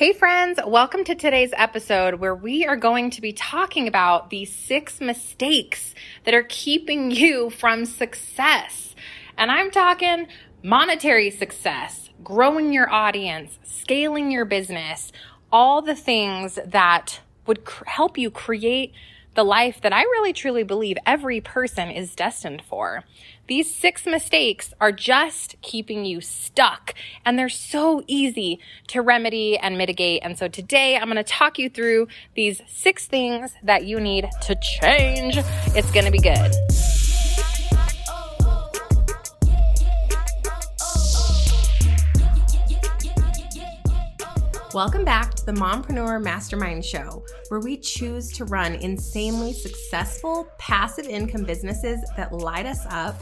Hey, friends, welcome to today's episode where we are going to be talking about the six mistakes that are keeping you from success. And I'm talking monetary success, growing your audience, scaling your business, all the things that would cr- help you create the life that I really truly believe every person is destined for. These six mistakes are just keeping you stuck and they're so easy to remedy and mitigate. And so today I'm going to talk you through these six things that you need to change. It's going to be good. Welcome back to the Mompreneur Mastermind Show, where we choose to run insanely successful passive income businesses that light us up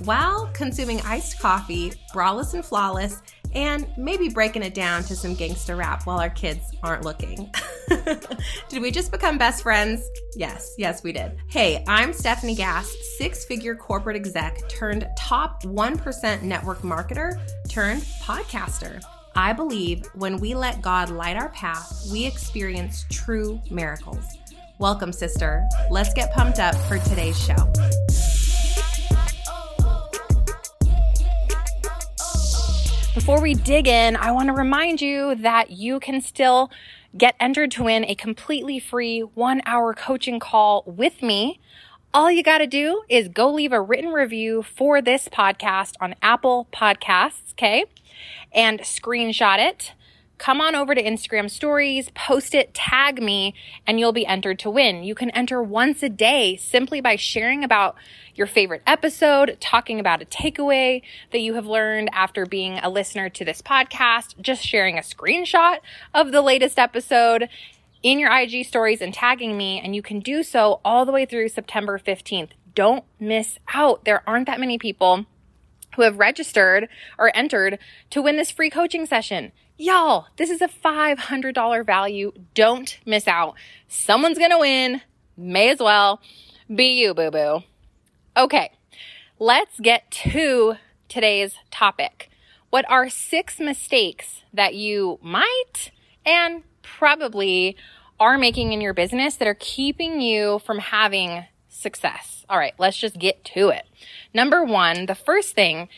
while consuming iced coffee, braless and flawless, and maybe breaking it down to some gangster rap while our kids aren't looking. did we just become best friends? Yes, yes, we did. Hey, I'm Stefanie Gass, six figure corporate exec turned top 1% network marketer turned podcaster. I believe when we let God light our path, we experience true miracles. Welcome, sister. Let's get pumped up for today's show. Before we dig in, I want to remind you that you can still get entered to win a completely free one hour coaching call with me. All you got to do is go leave a written review for this podcast on Apple Podcasts, okay? And screenshot it. Come on over to Instagram stories, post it, tag me, and you'll be entered to win. You can enter once a day simply by sharing about your favorite episode, talking about a takeaway that you have learned after being a listener to this podcast, just sharing a screenshot of the latest episode in your IG stories and tagging me. And you can do so all the way through September 15th. Don't miss out. There aren't that many people who have registered or entered to win this free coaching session. Y'all, this is a $500 value. Don't miss out. Someone's going to win. May as well be you, boo boo. Okay, let's get to today's topic. What are six mistakes that you might and probably are making in your business that are keeping you from having success. All right, let's just get to it. Number one, the first thing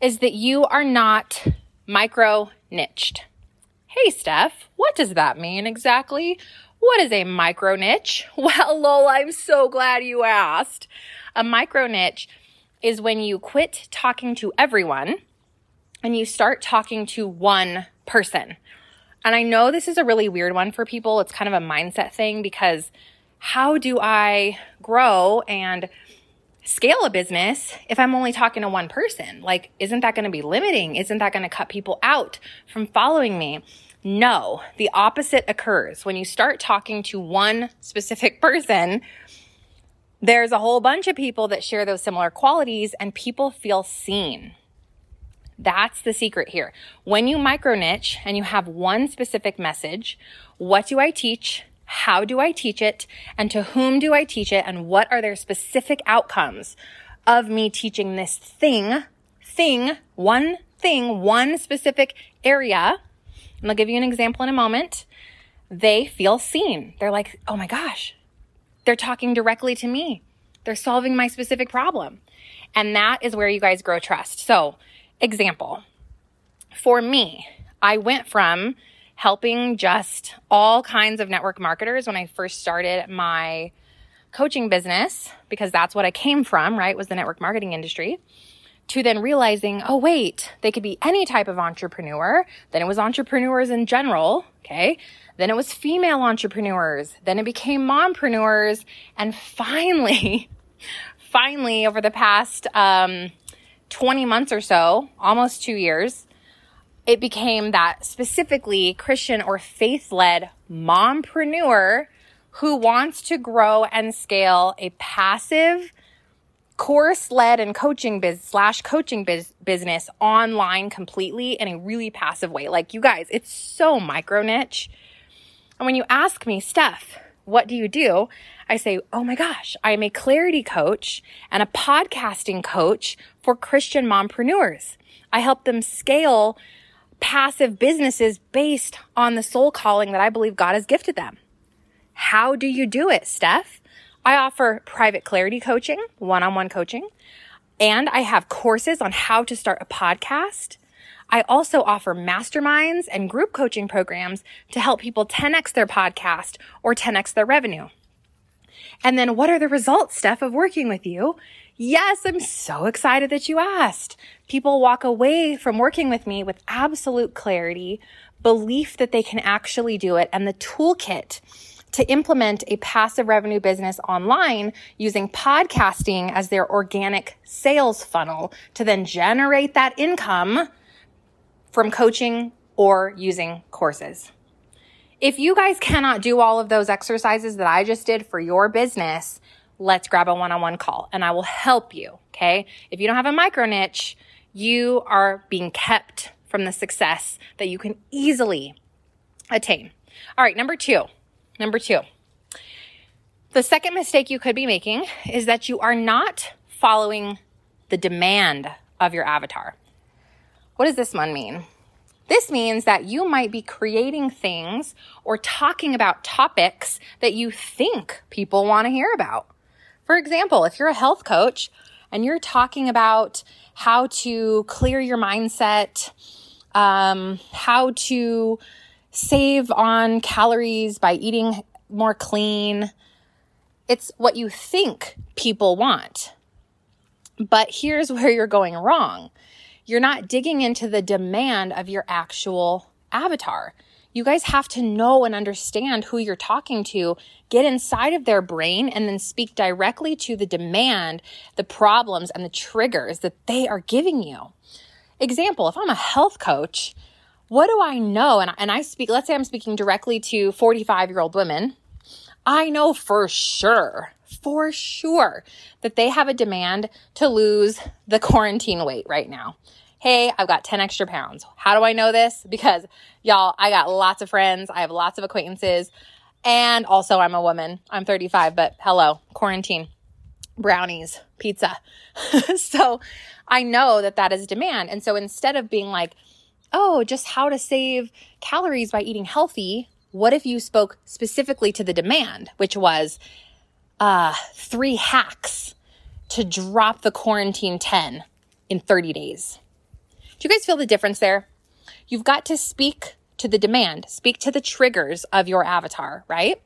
is that you are not micro niched. Hey, Steph, what does that mean exactly? What is a micro niche? Well, Lola, I'm so glad you asked. A micro niche is when you quit talking to everyone and you start talking to one person. And I know this is a really weird one for people. It's kind of a mindset thing because how do I grow and scale a business if I'm only talking to one person? Like, isn't that going to be limiting? Isn't that going to cut people out from following me? No, the opposite occurs. When you start talking to one specific person, there's a whole bunch of people that share those similar qualities and people feel seen. That's the secret here. When you micro niche and you have one specific message, what do I teach? How do I teach it? And to whom do I teach it? And what are their specific outcomes of me teaching this thing, thing, one thing, one specific area? And I'll give you an example in a moment. They feel seen. They're like, oh my gosh, they're talking directly to me. They're solving my specific problem. And that is where you guys grow trust. So, example for me, I went from helping just all kinds of network marketers when I first started my coaching business because that's what I came from, right? Was the network marketing industry. To then realizing, oh, wait, they could be any type of entrepreneur. Then it was entrepreneurs in general. Okay. Then it was female entrepreneurs. Then it became mompreneurs. And finally, finally, over the past um, 20 months or so, almost two years, it became that specifically Christian or faith led mompreneur who wants to grow and scale a passive course led and coaching biz slash coaching biz- business online completely in a really passive way. Like you guys, it's so micro niche. And when you ask me, Steph, what do you do? I say, Oh my gosh, I'm a clarity coach and a podcasting coach for Christian mompreneurs. I help them scale passive businesses based on the soul calling that I believe God has gifted them. How do you do it, Steph? I offer private clarity coaching, one on one coaching, and I have courses on how to start a podcast. I also offer masterminds and group coaching programs to help people 10x their podcast or 10x their revenue. And then what are the results, Steph, of working with you? Yes, I'm so excited that you asked. People walk away from working with me with absolute clarity, belief that they can actually do it, and the toolkit to implement a passive revenue business online using podcasting as their organic sales funnel to then generate that income from coaching or using courses. If you guys cannot do all of those exercises that I just did for your business, let's grab a one on one call and I will help you. Okay. If you don't have a micro niche, you are being kept from the success that you can easily attain. All right. Number two, number two. The second mistake you could be making is that you are not following the demand of your avatar. What does this one mean? This means that you might be creating things or talking about topics that you think people want to hear about. For example, if you're a health coach and you're talking about how to clear your mindset, um, how to save on calories by eating more clean, it's what you think people want. But here's where you're going wrong. You're not digging into the demand of your actual avatar you guys have to know and understand who you're talking to, get inside of their brain, and then speak directly to the demand, the problems, and the triggers that they are giving you. Example, if I'm a health coach, what do I know? And, and I speak, let's say I'm speaking directly to 45 year old women. I know for sure, for sure that they have a demand to lose the quarantine weight right now. Hey, I've got 10 extra pounds. How do I know this? Because y'all, I got lots of friends. I have lots of acquaintances. And also I'm a woman. I'm 35, but hello, quarantine, brownies, pizza. so I know that that is demand. And so instead of being like, oh, just how to save calories by eating healthy, what if you spoke specifically to the demand, which was uh, three hacks to drop the quarantine 10 in 30 days? Do you guys feel the difference there? You've got to speak to the demand, speak to the triggers of your avatar, right?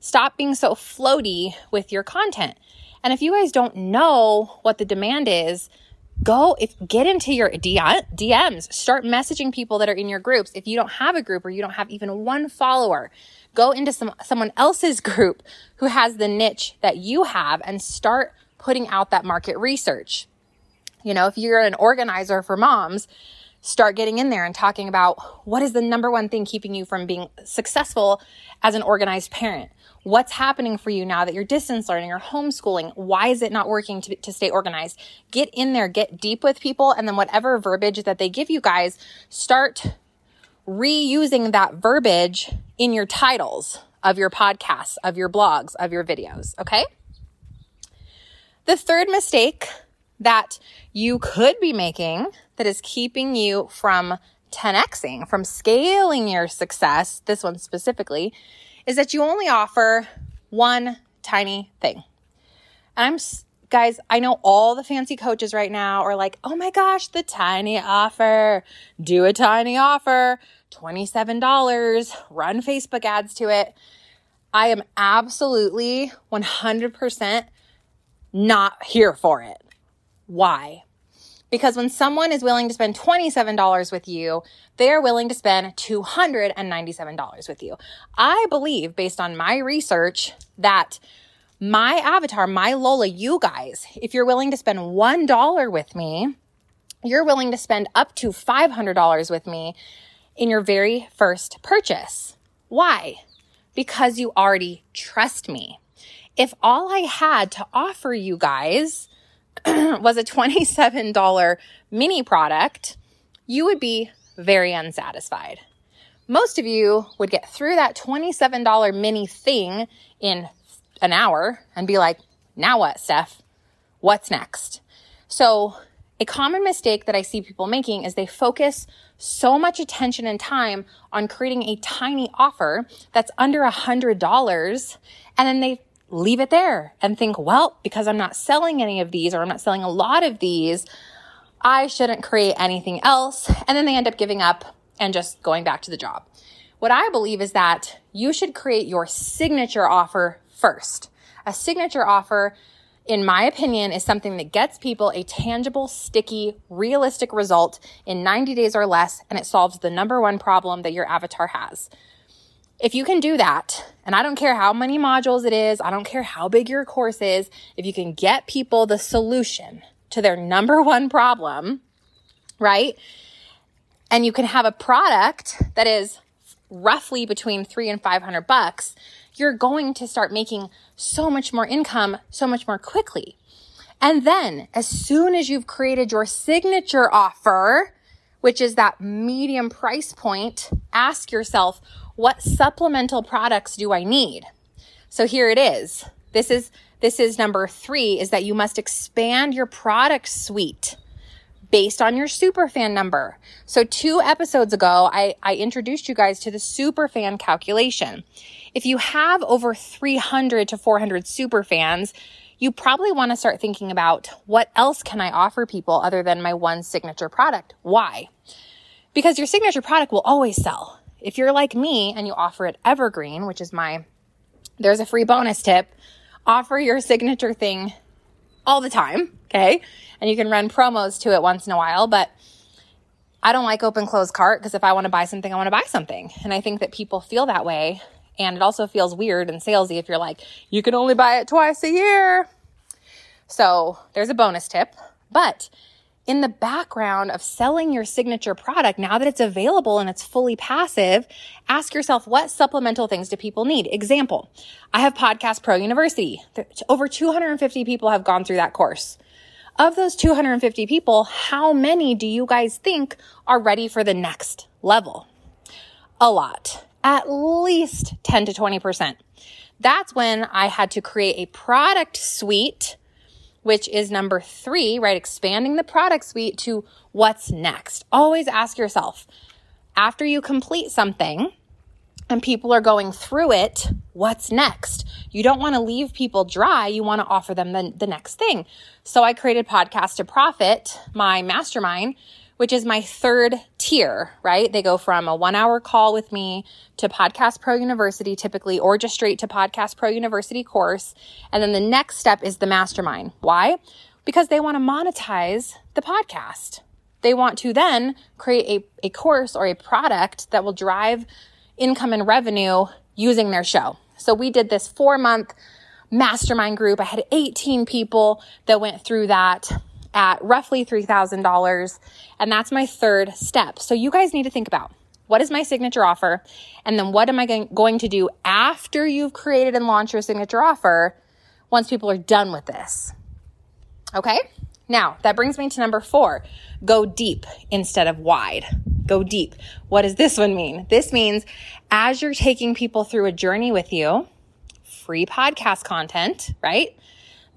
Stop being so floaty with your content. And if you guys don't know what the demand is, go if get into your DMs, start messaging people that are in your groups. If you don't have a group or you don't have even one follower, go into some someone else's group who has the niche that you have and start putting out that market research. You know, if you're an organizer for moms, start getting in there and talking about what is the number one thing keeping you from being successful as an organized parent? What's happening for you now that you're distance learning or homeschooling? Why is it not working to, to stay organized? Get in there, get deep with people, and then whatever verbiage that they give you guys, start reusing that verbiage in your titles of your podcasts, of your blogs, of your videos. Okay. The third mistake that you could be making that is keeping you from 10xing, from scaling your success, this one specifically, is that you only offer one tiny thing. And I'm, guys, I know all the fancy coaches right now are like, oh my gosh, the tiny offer, do a tiny offer, $27, run Facebook ads to it. I am absolutely 100% not here for it. Why? Because when someone is willing to spend $27 with you, they're willing to spend $297 with you. I believe, based on my research, that my avatar, my Lola, you guys, if you're willing to spend $1 with me, you're willing to spend up to $500 with me in your very first purchase. Why? Because you already trust me. If all I had to offer you guys was a $27 mini product, you would be very unsatisfied. Most of you would get through that $27 mini thing in an hour and be like, now what, Steph? What's next? So a common mistake that I see people making is they focus so much attention and time on creating a tiny offer that's under a hundred dollars and then they leave it there and think, well, because I'm not selling any of these or I'm not selling a lot of these, I shouldn't create anything else. And then they end up giving up and just going back to the job. What I believe is that you should create your signature offer first. A signature offer, in my opinion, is something that gets people a tangible, sticky, realistic result in 90 days or less, and it solves the number one problem that your avatar has. If you can do that, and I don't care how many modules it is, I don't care how big your course is, if you can get people the solution to their number one problem, right? And you can have a product that is roughly between three and 500 bucks, you're going to start making so much more income so much more quickly. And then as soon as you've created your signature offer, which is that medium price point, ask yourself, what supplemental products do I need? So here it is. This is, this is number three is that you must expand your product suite based on your superfan number. So two episodes ago, I, I introduced you guys to the superfan calculation. If you have over 300 to 400 superfans, you probably want to start thinking about what else can I offer people other than my one signature product? Why? Because your signature product will always sell. If you're like me and you offer it evergreen, which is my, there's a free bonus tip, offer your signature thing all the time. Okay. And you can run promos to it once in a while, but I don't like open close cart because if I want to buy something, I want to buy something. And I think that people feel that way. And it also feels weird and salesy if you're like, you can only buy it twice a year. So there's a bonus tip. But in the background of selling your signature product, now that it's available and it's fully passive, ask yourself what supplemental things do people need? Example, I have Podcast Pro University. Over 250 people have gone through that course. Of those 250 people, how many do you guys think are ready for the next level? A lot. At least 10 to 20%. That's when I had to create a product suite which is number three, right? Expanding the product suite to what's next. Always ask yourself after you complete something and people are going through it, what's next? You don't want to leave people dry. You want to offer them the, the next thing. So I created Podcast to Profit, my mastermind, which is my third tier, right? They go from a one hour call with me to Podcast Pro University typically, or just straight to Podcast Pro University course. And then the next step is the mastermind. Why? Because they want to monetize the podcast. They want to then create a, a course or a product that will drive income and revenue using their show. So we did this four month mastermind group. I had 18 people that went through that at roughly $3,000. And that's my third step. So you guys need to think about what is my signature offer? And then what am I going to do after you've created and launched your signature offer once people are done with this? Okay. Now that brings me to number four. Go deep instead of wide. Go deep. What does this one mean? This means as you're taking people through a journey with you, free podcast content, right?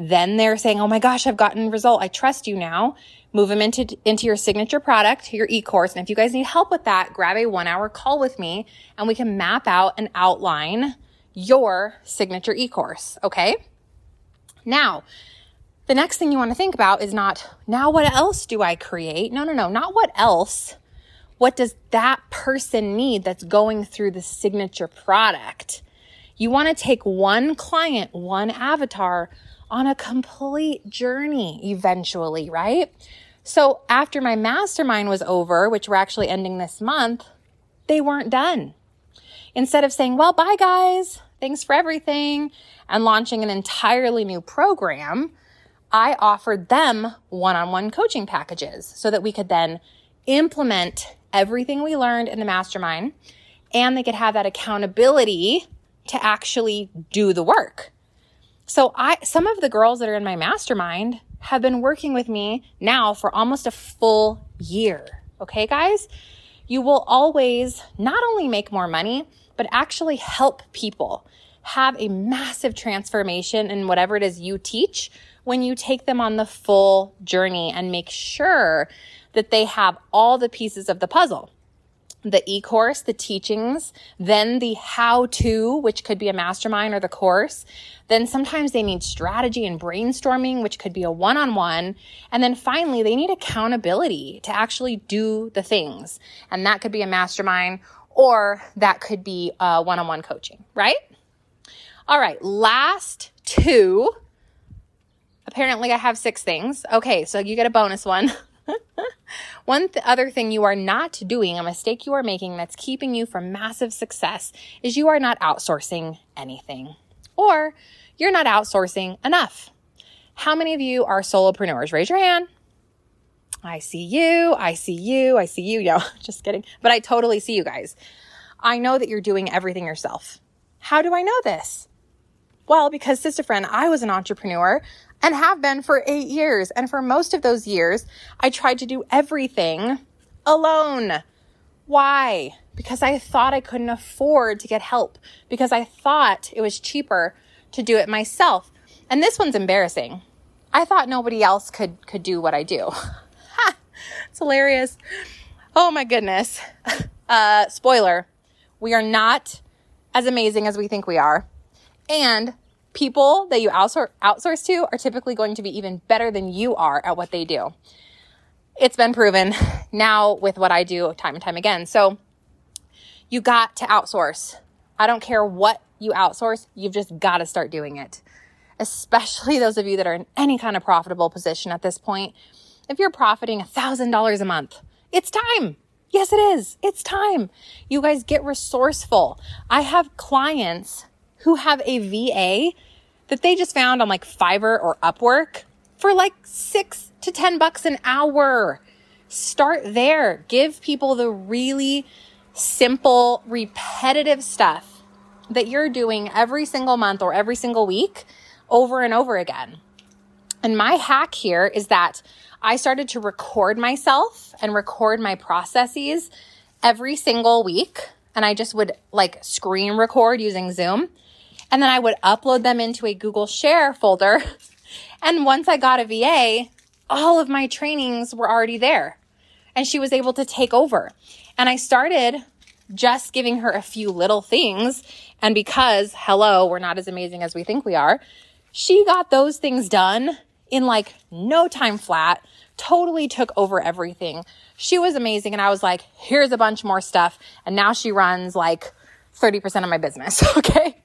Then they're saying, Oh my gosh, I've gotten a result. I trust you now. Move them into, into your signature product, your e-course. And if you guys need help with that, grab a one hour call with me and we can map out and outline your signature e-course. Okay. Now, the next thing you want to think about is not, now what else do I create? No, no, no, not what else. What does that person need that's going through the signature product? You want to take one client, one avatar, on a complete journey eventually, right? So after my mastermind was over, which we're actually ending this month, they weren't done. Instead of saying, well, bye guys, thanks for everything, and launching an entirely new program, I offered them one on one coaching packages so that we could then implement everything we learned in the mastermind and they could have that accountability to actually do the work. So I, some of the girls that are in my mastermind have been working with me now for almost a full year. Okay, guys? You will always not only make more money, but actually help people have a massive transformation in whatever it is you teach when you take them on the full journey and make sure that they have all the pieces of the puzzle the e course, the teachings, then the how to, which could be a mastermind or the course. Then sometimes they need strategy and brainstorming, which could be a one on one. And then finally, they need accountability to actually do the things. And that could be a mastermind or that could be a one on one coaching, right? All right, last two. Apparently, I have six things. Okay, so you get a bonus one. one th- other thing you are not doing, a mistake you are making that's keeping you from massive success, is you are not outsourcing anything or you're not outsourcing enough. How many of you are solopreneurs? Raise your hand. I see you. I see you. I see you. Yo, just kidding. But I totally see you guys. I know that you're doing everything yourself. How do I know this? Well, because sister friend, I was an entrepreneur and have been for eight years. And for most of those years, I tried to do everything alone. Why? Because I thought I couldn't afford to get help, because I thought it was cheaper to do it myself. And this one's embarrassing. I thought nobody else could, could do what I do. Ha! It's hilarious. Oh my goodness. Uh, spoiler. We are not as amazing as we think we are. And people that you outsource, outsource to are typically going to be even better than you are at what they do. It's been proven now with what I do time and time again. So you got to outsource. I don't care what you outsource, you've just got to start doing it. Especially those of you that are in any kind of profitable position at this point. If you're profiting $1,000 a month, it's time. Yes, it is. It's time. You guys get resourceful. I have clients who have a VA that they just found on like Fiverr or Upwork for like six to 10 bucks an hour. Start there. Give people the really simple, repetitive stuff that you're doing every single month or every single week over and over again. And my hack here is that I started to record myself and record my processes every single week. And I just would like screen record using Zoom. And then I would upload them into a Google Share folder. And once I got a VA, all of my trainings were already there. And she was able to take over. And I started just giving her a few little things. And because, hello, we're not as amazing as we think we are, she got those things done in like no time flat, totally took over everything. She was amazing. And I was like, here's a bunch more stuff. And now she runs like 30% of my business. Okay.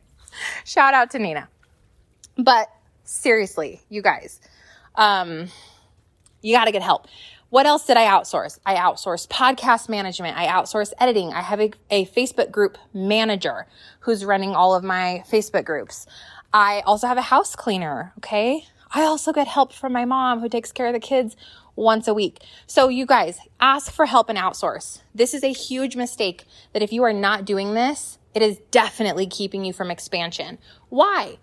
Shout out to Nina. But seriously, you guys, um, you got to get help. What else did I outsource? I outsourced podcast management. I outsourced editing. I have a, a, Facebook group manager who's running all of my Facebook groups. I also have a house cleaner. Okay. I also get help from my mom who takes care of the kids once a week. So you guys ask for help and outsource. This is a huge mistake that if you are not doing this, it is definitely keeping you from expansion. Why?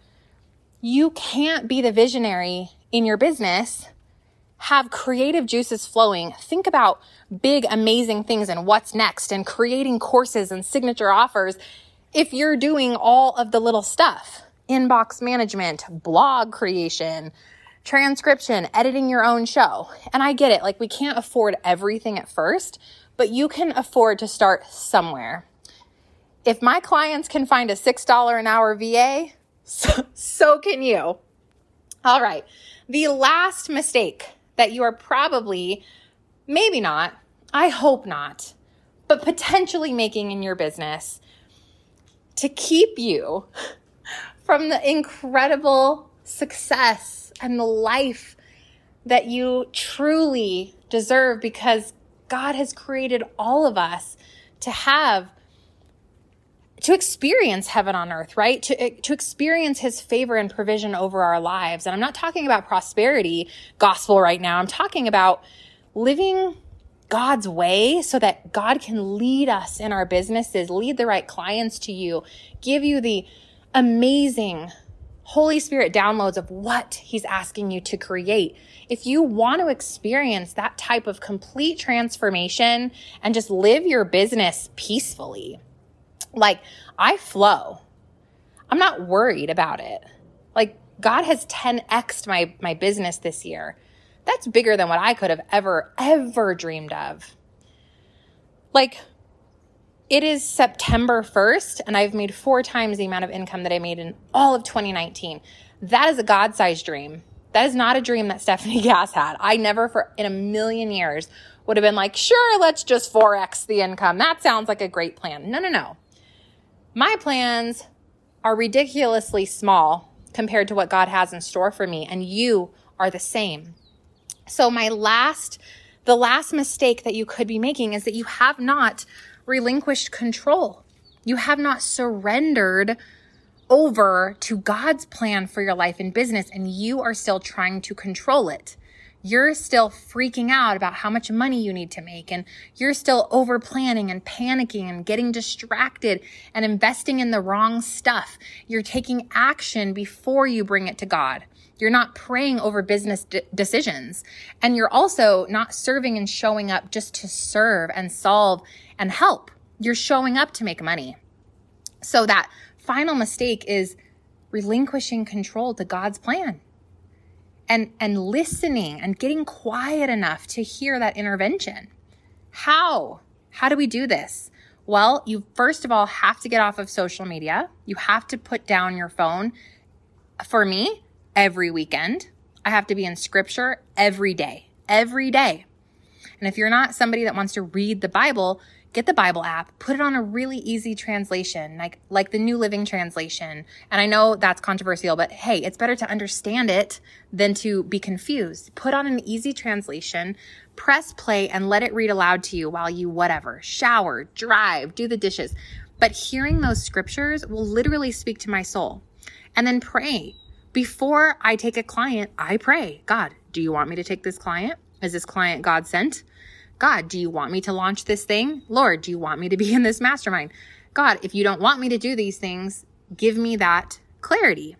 You can't be the visionary in your business, have creative juices flowing, think about big, amazing things and what's next and creating courses and signature offers if you're doing all of the little stuff inbox management, blog creation, transcription, editing your own show. And I get it. Like we can't afford everything at first, but you can afford to start somewhere if my clients can find a $6 an hour VA, so, so can you. All right. The last mistake that you are probably, maybe not, I hope not, but potentially making in your business to keep you from the incredible success and the life that you truly deserve because God has created all of us to have to experience heaven on earth, right? To, eh, to experience his favor and provision over our lives. And I'm not talking about prosperity gospel right now. I'm talking about living God's way so that God can lead us in our businesses, lead the right clients to you, give you the amazing Holy Spirit downloads of what he's asking you to create. If you want to experience that type of complete transformation and just live your business peacefully, like I flow. I'm not worried about it. Like God has 10x'd my, my business this year. That's bigger than what I could have ever, ever dreamed of. Like, it is September 1st, and I've made four times the amount of income that I made in all of 2019. That is a God sized dream. That is not a dream that Stefanie Gass had. I never, for in a million years, would have been like, sure, let's just 4x the income. That sounds like a great plan. No, no, no. My plans are ridiculously small compared to what God has in store for me, and you are the same. So, my last, the last mistake that you could be making is that you have not relinquished control. You have not surrendered over to God's plan for your life and business, and you are still trying to control it you're still freaking out about how much money you need to make and you're still over planning and panicking and getting distracted and investing in the wrong stuff. You're taking action before you bring it to God. You're not praying over business de- decisions. And you're also not serving and showing up just to serve and solve and help. You're showing up to make money. So that final mistake is relinquishing control to God's plan and and listening and getting quiet enough to hear that intervention. How? How do we do this? Well, you first of all have to get off of social media. You have to put down your phone. For me, every weekend, I have to be in scripture every day. Every day. And if you're not somebody that wants to read the Bible, get the Bible app, put it on a really easy translation, like like the New Living Translation. And I know that's controversial, but hey, it's better to understand it than to be confused. Put on an easy translation, press play and let it read aloud to you while you whatever, shower, drive, do the dishes. But hearing those scriptures will literally speak to my soul. And then pray. Before I take a client, I pray, God, do you want me to take this client? Is this client God sent? God, do you want me to launch this thing? Lord, do you want me to be in this mastermind? God, if you don't want me to do these things, give me that clarity.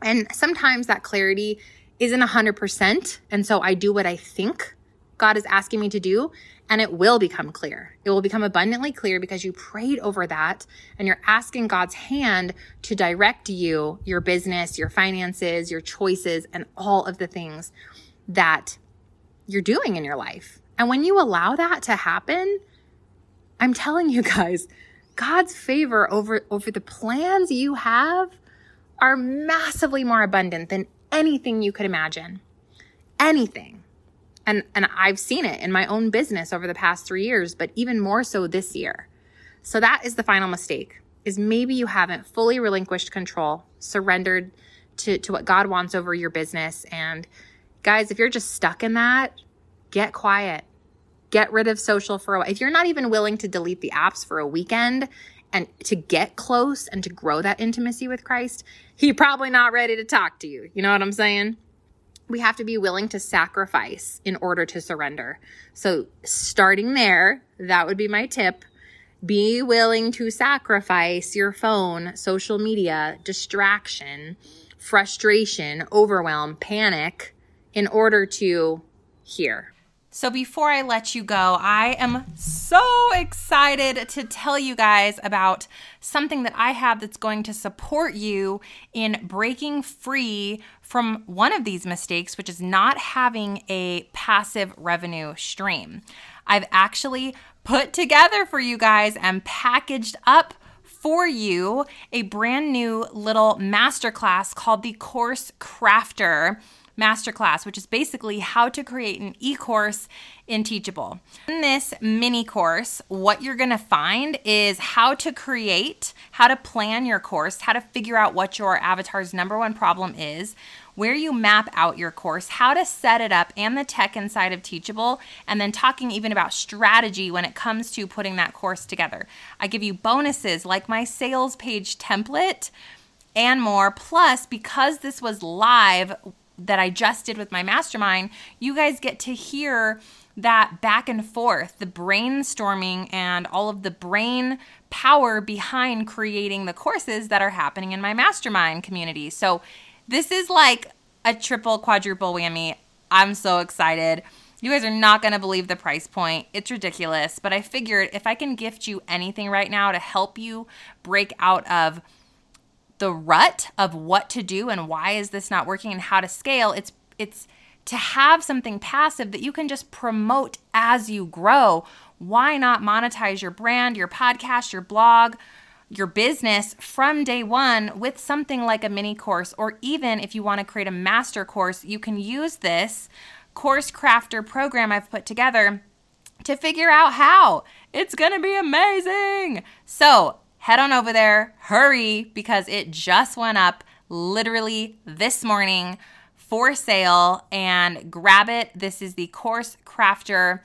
And sometimes that clarity isn't 100%. And so I do what I think God is asking me to do, and it will become clear. It will become abundantly clear because you prayed over that and you're asking God's hand to direct you, your business, your finances, your choices, and all of the things that you're doing in your life. And when you allow that to happen, I'm telling you guys, God's favor over, over the plans you have are massively more abundant than anything you could imagine. Anything. And, and I've seen it in my own business over the past three years, but even more so this year. So that is the final mistake is maybe you haven't fully relinquished control, surrendered to, to what God wants over your business. And guys, if you're just stuck in that, get quiet. Get rid of social for a while. If you're not even willing to delete the apps for a weekend and to get close and to grow that intimacy with Christ, he's probably not ready to talk to you. You know what I'm saying? We have to be willing to sacrifice in order to surrender. So, starting there, that would be my tip. Be willing to sacrifice your phone, social media, distraction, frustration, overwhelm, panic in order to hear. So, before I let you go, I am so excited to tell you guys about something that I have that's going to support you in breaking free from one of these mistakes, which is not having a passive revenue stream. I've actually put together for you guys and packaged up for you a brand new little masterclass called the Course Crafter masterclass, which is basically how to create an e course in Teachable. In this mini course, what you're gonna find is how to create, how to plan your course, how to figure out what your avatar's number one problem is, where you map out your course, how to set it up, and the tech inside of Teachable, and then talking even about strategy when it comes to putting that course together. I give you bonuses like my sales page template and more. Plus, because this was live that I just did with my mastermind, you guys get to hear that back and forth, the brainstorming and all of the brain power behind creating the courses that are happening in my mastermind community. So, this is like a triple quadruple whammy. I'm so excited. You guys are not going to believe the price point. It's ridiculous, but I figured if I can gift you anything right now to help you break out of the rut of what to do and why is this not working and how to scale. It's it's to have something passive that you can just promote as you grow. Why not monetize your brand, your podcast, your blog, your business from day one with something like a mini course, or even if you want to create a master course, you can use this course crafter program I've put together to figure out how. It's going to be amazing. So head on over there, hurry, because it just went up literally this morning for sale and grab it. This is the Course Crafter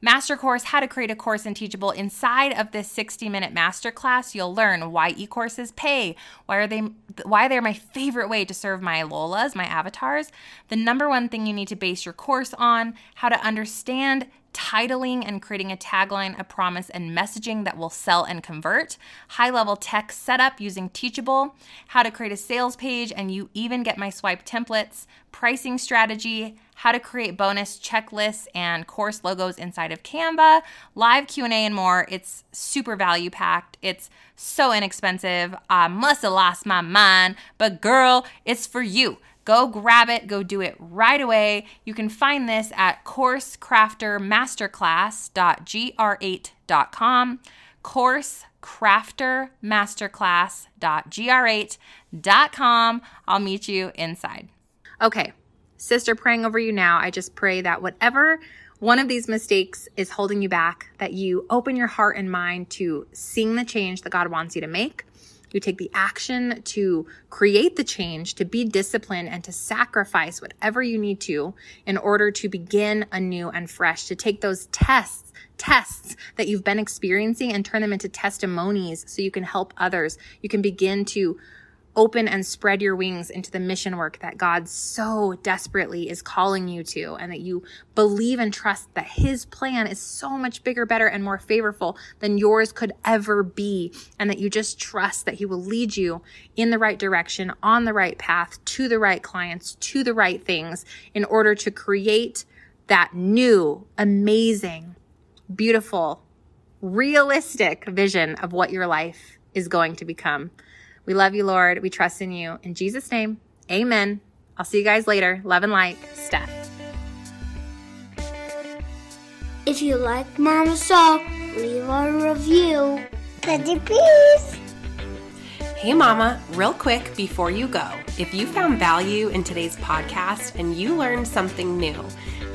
master course, How to Create a Course in Teachable. Inside of this 60 minute masterclass, you'll learn why e-courses pay, why are they why they're my favorite way to serve my Lolas, my avatars, the number one thing you need to base your course on, how to understand titling and creating a tagline, a promise, and messaging that will sell and convert, high level tech setup using Teachable, how to create a sales page, and you even get my swipe templates, pricing strategy, how to create bonus checklists and course logos inside of Canva, live Q&A and more. It's super value packed. It's so inexpensive. I must have lost my mind, but girl, it's for you. Go grab it, go do it right away. You can find this at coursecraftermasterclass.gr8.com. Coursecraftermasterclass.gr8.com. I'll meet you inside. Okay, sister, praying over you now. I just pray that whatever one of these mistakes is holding you back, that you open your heart and mind to seeing the change that God wants you to make you take the action to create the change, to be disciplined, and to sacrifice whatever you need to in order to begin anew and fresh, to take those tests, tests that you've been experiencing and turn them into testimonies so you can help others. You can begin to open and spread your wings into the mission work that God so desperately is calling you to, and that you believe and trust that His plan is so much bigger, better, and more favorable than yours could ever be, and that you just trust that He will lead you in the right direction, on the right path, to the right clients, to the right things, in order to create that new, amazing, beautiful, realistic vision of what your life is going to become. We love you, Lord. We trust in you. In Jesus' name, amen. I'll see you guys later. Love and like, Steph. If you like Mama Soul, leave a review. Pretty please. Hey, Mama, real quick before you go, if you found value in today's podcast and you learned something new,